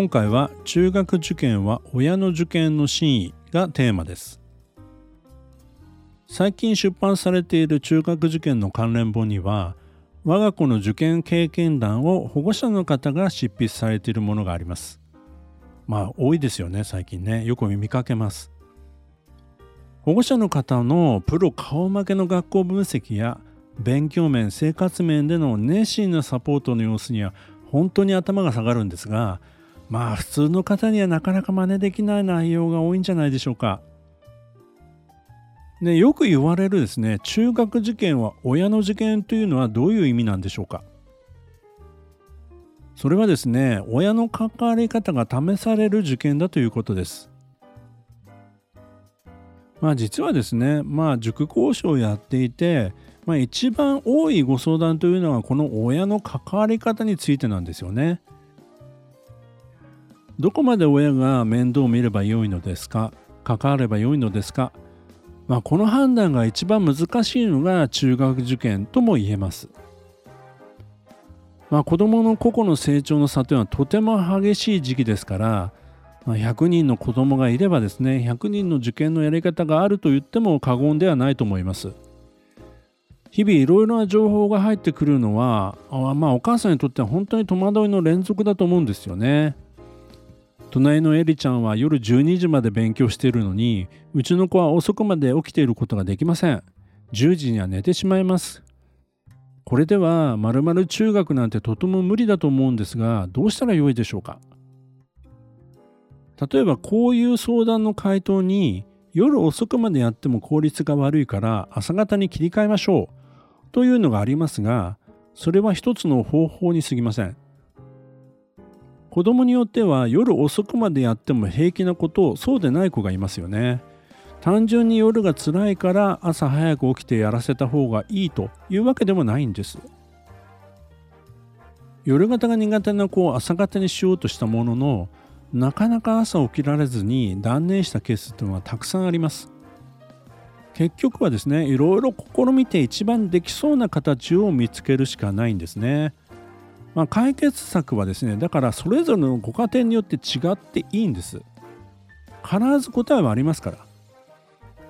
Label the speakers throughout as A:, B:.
A: 今回は中学受験は親の受験の真意がテーマです。最近出版されている中学受験の関連本には我が子の受験経験談を保護者の方が執筆されているものがあります。まあ多いですよね最近ね。よく見かけます。保護者の方のプロ顔負けの学校分析や勉強面生活面での熱心なサポートの様子には本当に頭が下がるんですがまあ普通の方にはなかなか真似できない内容が多いんじゃないでしょうか。でよく言われるですね中学受験は親の受験というのはどういう意味なんでしょうか。それはですね親の関わり方が試される受験だということです。まあ実はですねまあ塾講師をやっていて、まあ、一番多いご相談というのはこの親の関わり方についてなんですよね。どこまで親が面倒を見ればよいのですか？関わればよいのですか、まあ、この判断が一番難しいのが中学受験とも言えます。まあ、子どもの個々の成長の差というのはとても激しい時期ですから、まあ、100人の子どもがいればですね100人の受験のやり方があると言っても過言ではないと思います。日々いろいろな情報が入ってくるのはあまあお母さんにとっては本当に戸惑いの連続だと思うんですよね。隣のエリちゃんは夜12時まで勉強しているのにうちの子は遅くまで起きていることができません。10時には寝てしまいます。これではまるまる中学なんてとても無理だと思うんですがどうしたらよいでしょうか？例えばこういう相談の回答に夜遅くまでやっても効率が悪いから朝方に切り替えましょう。というのがありますがそれは一つの方法に過ぎません。子供によっては夜遅くまでやっても平気なことをそうでない子がいますよね。単純に夜が辛いから朝早く起きてやらせた方がいいというわけでもないんです。夜型が苦手な子を朝方にしようとしたもののなかなか朝起きられずに断念したケースというのはたくさんあります。結局はですねいろいろ試みて一番できそうな形を見つけるしかないんですね。まあ、解決策はですねだからそれぞれのご家庭によって違っていいんです。必ず答えはありますから。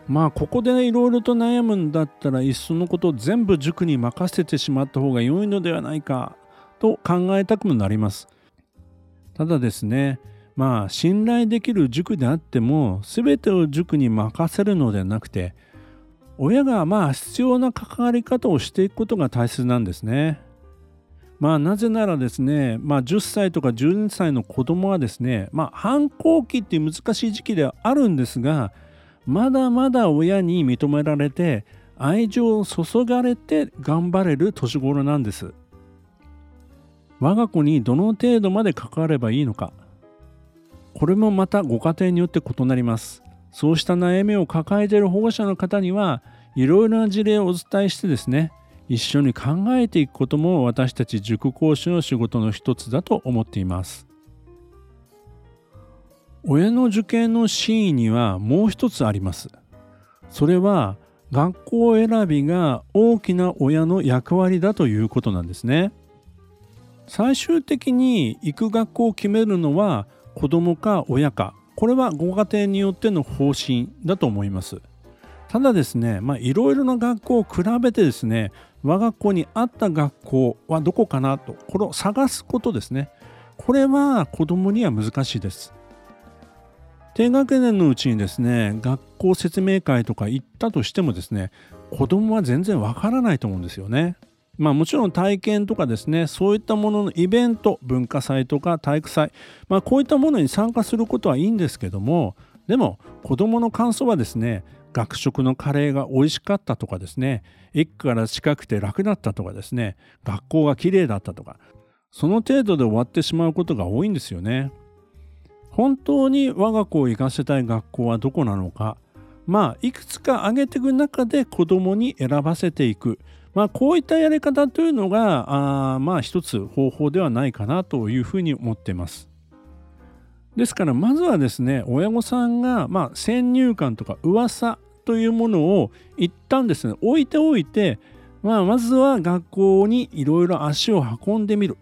A: まあここでいろいろと悩むんだったらいっそのことを全部塾に任せてしまった方が良いのではないかと考えたくもなります。ただですねまあ信頼できる塾であっても全てを塾に任せるのではなくて親がまあ必要な関わり方をしていくことが大切なんですね。まあなぜならですね、まあ、10歳とか12歳の子供はですね、まあ、反抗期っていう難しい時期ではあるんですがまだまだ親に認められて愛情を注がれて頑張れる年頃なんです。我が子にどの程度まで関わればいいのかこれもまたご家庭によって異なります。そうした悩みを抱えている保護者の方にはいろいろな事例をお伝えしてですね一緒に考えていくことも私たち塾講師の仕事の一つだと思っています。親の受験の真意にはもう一つあります。それは学校選びが大きな親の役割だということなんですね。最終的に行く学校を決めるのは子供か親かこれはご家庭によっての方針だと思います。ただですね、まあ、いろいろな学校を比べてですね、我が子に合った学校はどこかなと、これを探すことですね。これは子供には難しいです。低学年のうちにですね、学校説明会とか行ったとしてもですね、子供は全然わからないと思うんですよね。まあもちろん体験とかですね、そういったもののイベント、文化祭とか体育祭、まあこういったものに参加することはいいんですけども、でも子供の感想はですね、学食のカレーが美味しかったとかですね駅から近くて楽だったとかですね学校が綺麗だったとかその程度で終わってしまうことが多いんですよね。本当に我が子を行かせたい学校はどこなのかまあいくつか挙げていく中で子どもに選ばせていくまあこういったやり方というのがあまあ一つ方法ではないかなというふうに思っています。ですからまずはですね親御さんがまあ先入観とか噂というものを一旦ですね置いておいて、まあ、まずは学校にいろいろ足を運んでみる、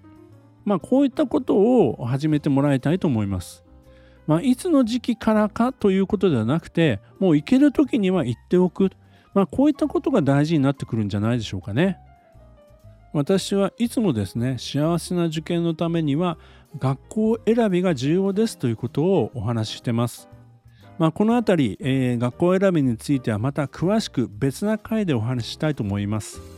A: まあ、こういったことを始めてもらいたいと思います。まあ、いつの時期からかということではなくてもう行ける時には行っておく、まあ、こういったことが大事になってくるんじゃないでしょうかね。私はいつもですね幸せな受験のためには学校選びが重要ですということをお話ししてます。まあ、この辺り、えー、学校選びについてはまた詳しく別な回でお話ししたいと思います。